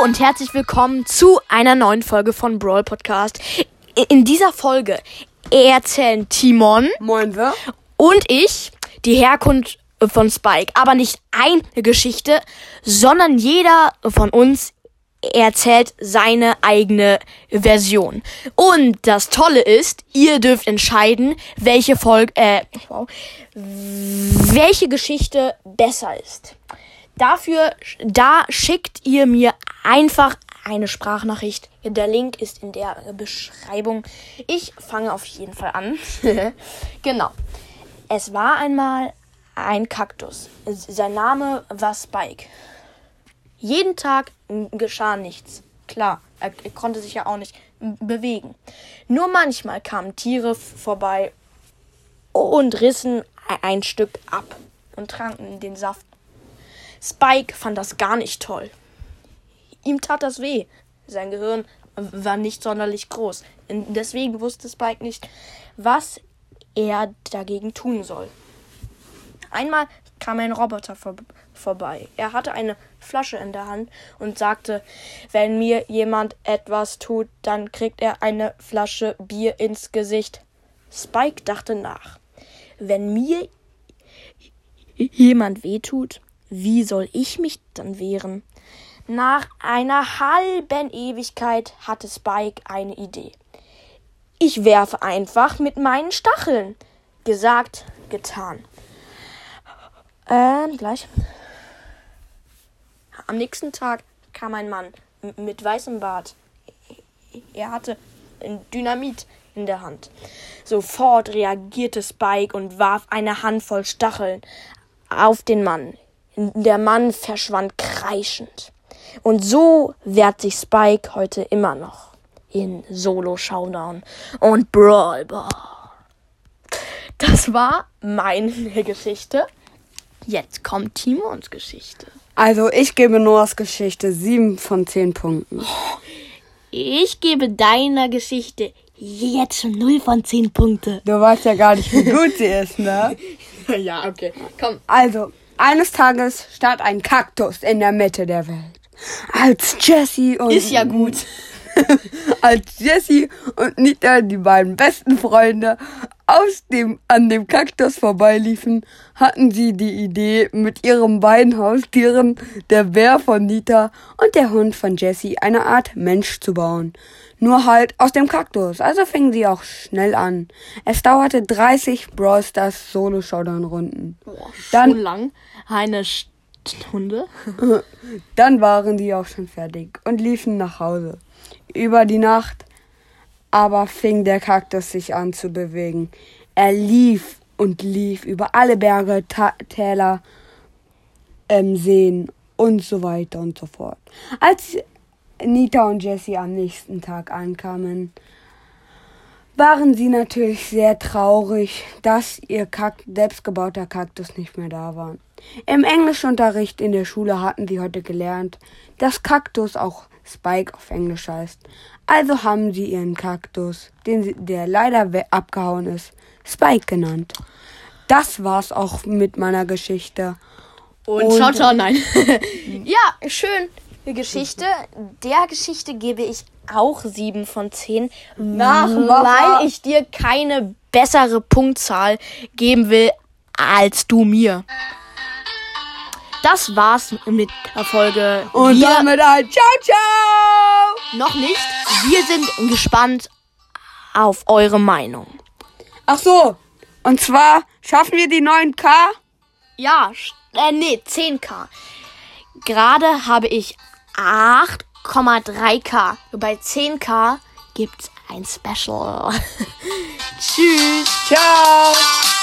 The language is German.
Hallo und herzlich willkommen zu einer neuen Folge von Brawl Podcast. In dieser Folge erzählen Timon Moinse. und ich die Herkunft von Spike. Aber nicht eine Geschichte, sondern jeder von uns erzählt seine eigene Version. Und das Tolle ist, ihr dürft entscheiden, welche Folge, äh, wow, welche Geschichte besser ist. Dafür, da schickt ihr mir einfach eine Sprachnachricht. Der Link ist in der Beschreibung. Ich fange auf jeden Fall an. genau. Es war einmal ein Kaktus. Sein Name war Spike. Jeden Tag geschah nichts. Klar, er, er konnte sich ja auch nicht bewegen. Nur manchmal kamen Tiere vorbei und rissen ein Stück ab und tranken den Saft. Spike fand das gar nicht toll. Ihm tat das weh. Sein Gehirn war nicht sonderlich groß. Deswegen wusste Spike nicht, was er dagegen tun soll. Einmal kam ein Roboter vor vorbei. Er hatte eine Flasche in der Hand und sagte, wenn mir jemand etwas tut, dann kriegt er eine Flasche Bier ins Gesicht. Spike dachte nach. Wenn mir jemand wehtut, wie soll ich mich dann wehren? Nach einer halben Ewigkeit hatte Spike eine Idee. Ich werfe einfach mit meinen Stacheln. Gesagt, getan. Ähm, gleich. Am nächsten Tag kam ein Mann mit weißem Bart. Er hatte Dynamit in der Hand. Sofort reagierte Spike und warf eine Handvoll Stacheln auf den Mann. Der Mann verschwand kreischend. Und so wehrt sich Spike heute immer noch in Solo Showdown und Brawl Ball. Das war meine Geschichte. Jetzt kommt Timons Geschichte. Also ich gebe Noahs Geschichte 7 von 10 Punkten. Ich gebe deiner Geschichte jetzt schon 0 von 10 Punkte. Du weißt ja gar nicht, wie gut sie ist, ne? ja, okay. Komm. Also, eines Tages stand ein Kaktus in der Mitte der Welt. Als Jesse und... Ist ja gut. als Jesse und Nita, die beiden besten Freunde, aus dem, an dem Kaktus vorbeiliefen, hatten sie die Idee, mit ihren beiden Haustieren, der Bär von Nita und der Hund von Jesse, eine Art Mensch zu bauen. Nur halt aus dem Kaktus. Also fingen sie auch schnell an. Es dauerte 30 Brawl Stars Solo Showdown Runden. Boah, Dann lang. Eine Stunde. Dann waren die auch schon fertig und liefen nach Hause. Über die Nacht aber fing der Kaktus sich an zu bewegen. Er lief und lief über alle Berge, Ta Täler, ähm, Seen und so weiter und so fort. Als Nita und Jessie am nächsten Tag ankamen, waren sie natürlich sehr traurig, dass ihr Kakt selbstgebauter Kaktus nicht mehr da war. Im Englischunterricht in der Schule hatten sie heute gelernt, dass Kaktus auch Spike auf Englisch heißt. Also haben sie ihren Kaktus, den sie, der leider abgehauen ist, Spike genannt. Das war's auch mit meiner Geschichte. Und, Und ciao, ciao, nein. ja, schön. Geschichte. Der Geschichte gebe ich auch 7 von 10, weil ich dir keine bessere Punktzahl geben will als du mir. Das war's mit der Folge. Und Wir damit ein Ciao, ciao! Noch nicht. Wir sind gespannt auf eure Meinung. Ach so. Und zwar schaffen wir die 9K? Ja, äh, nee, 10K. Gerade habe ich 8,3K. Bei 10K gibt's ein Special. Tschüss. Ciao.